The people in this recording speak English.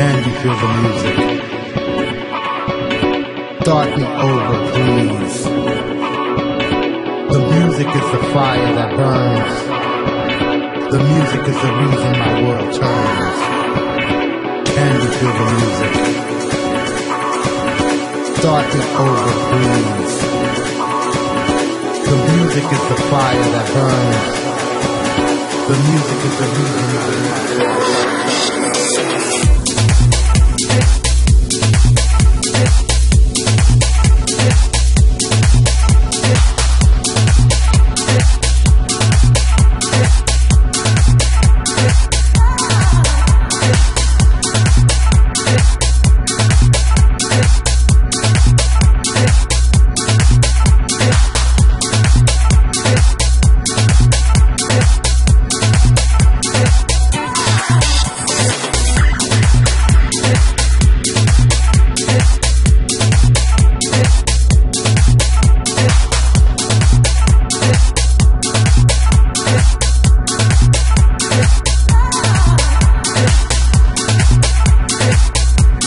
Can you feel the music? Start me over, please. The music is the fire that burns. The music is the reason my world turns. Can you feel the music? Start me over, please. The music is the fire that burns. The music is the reason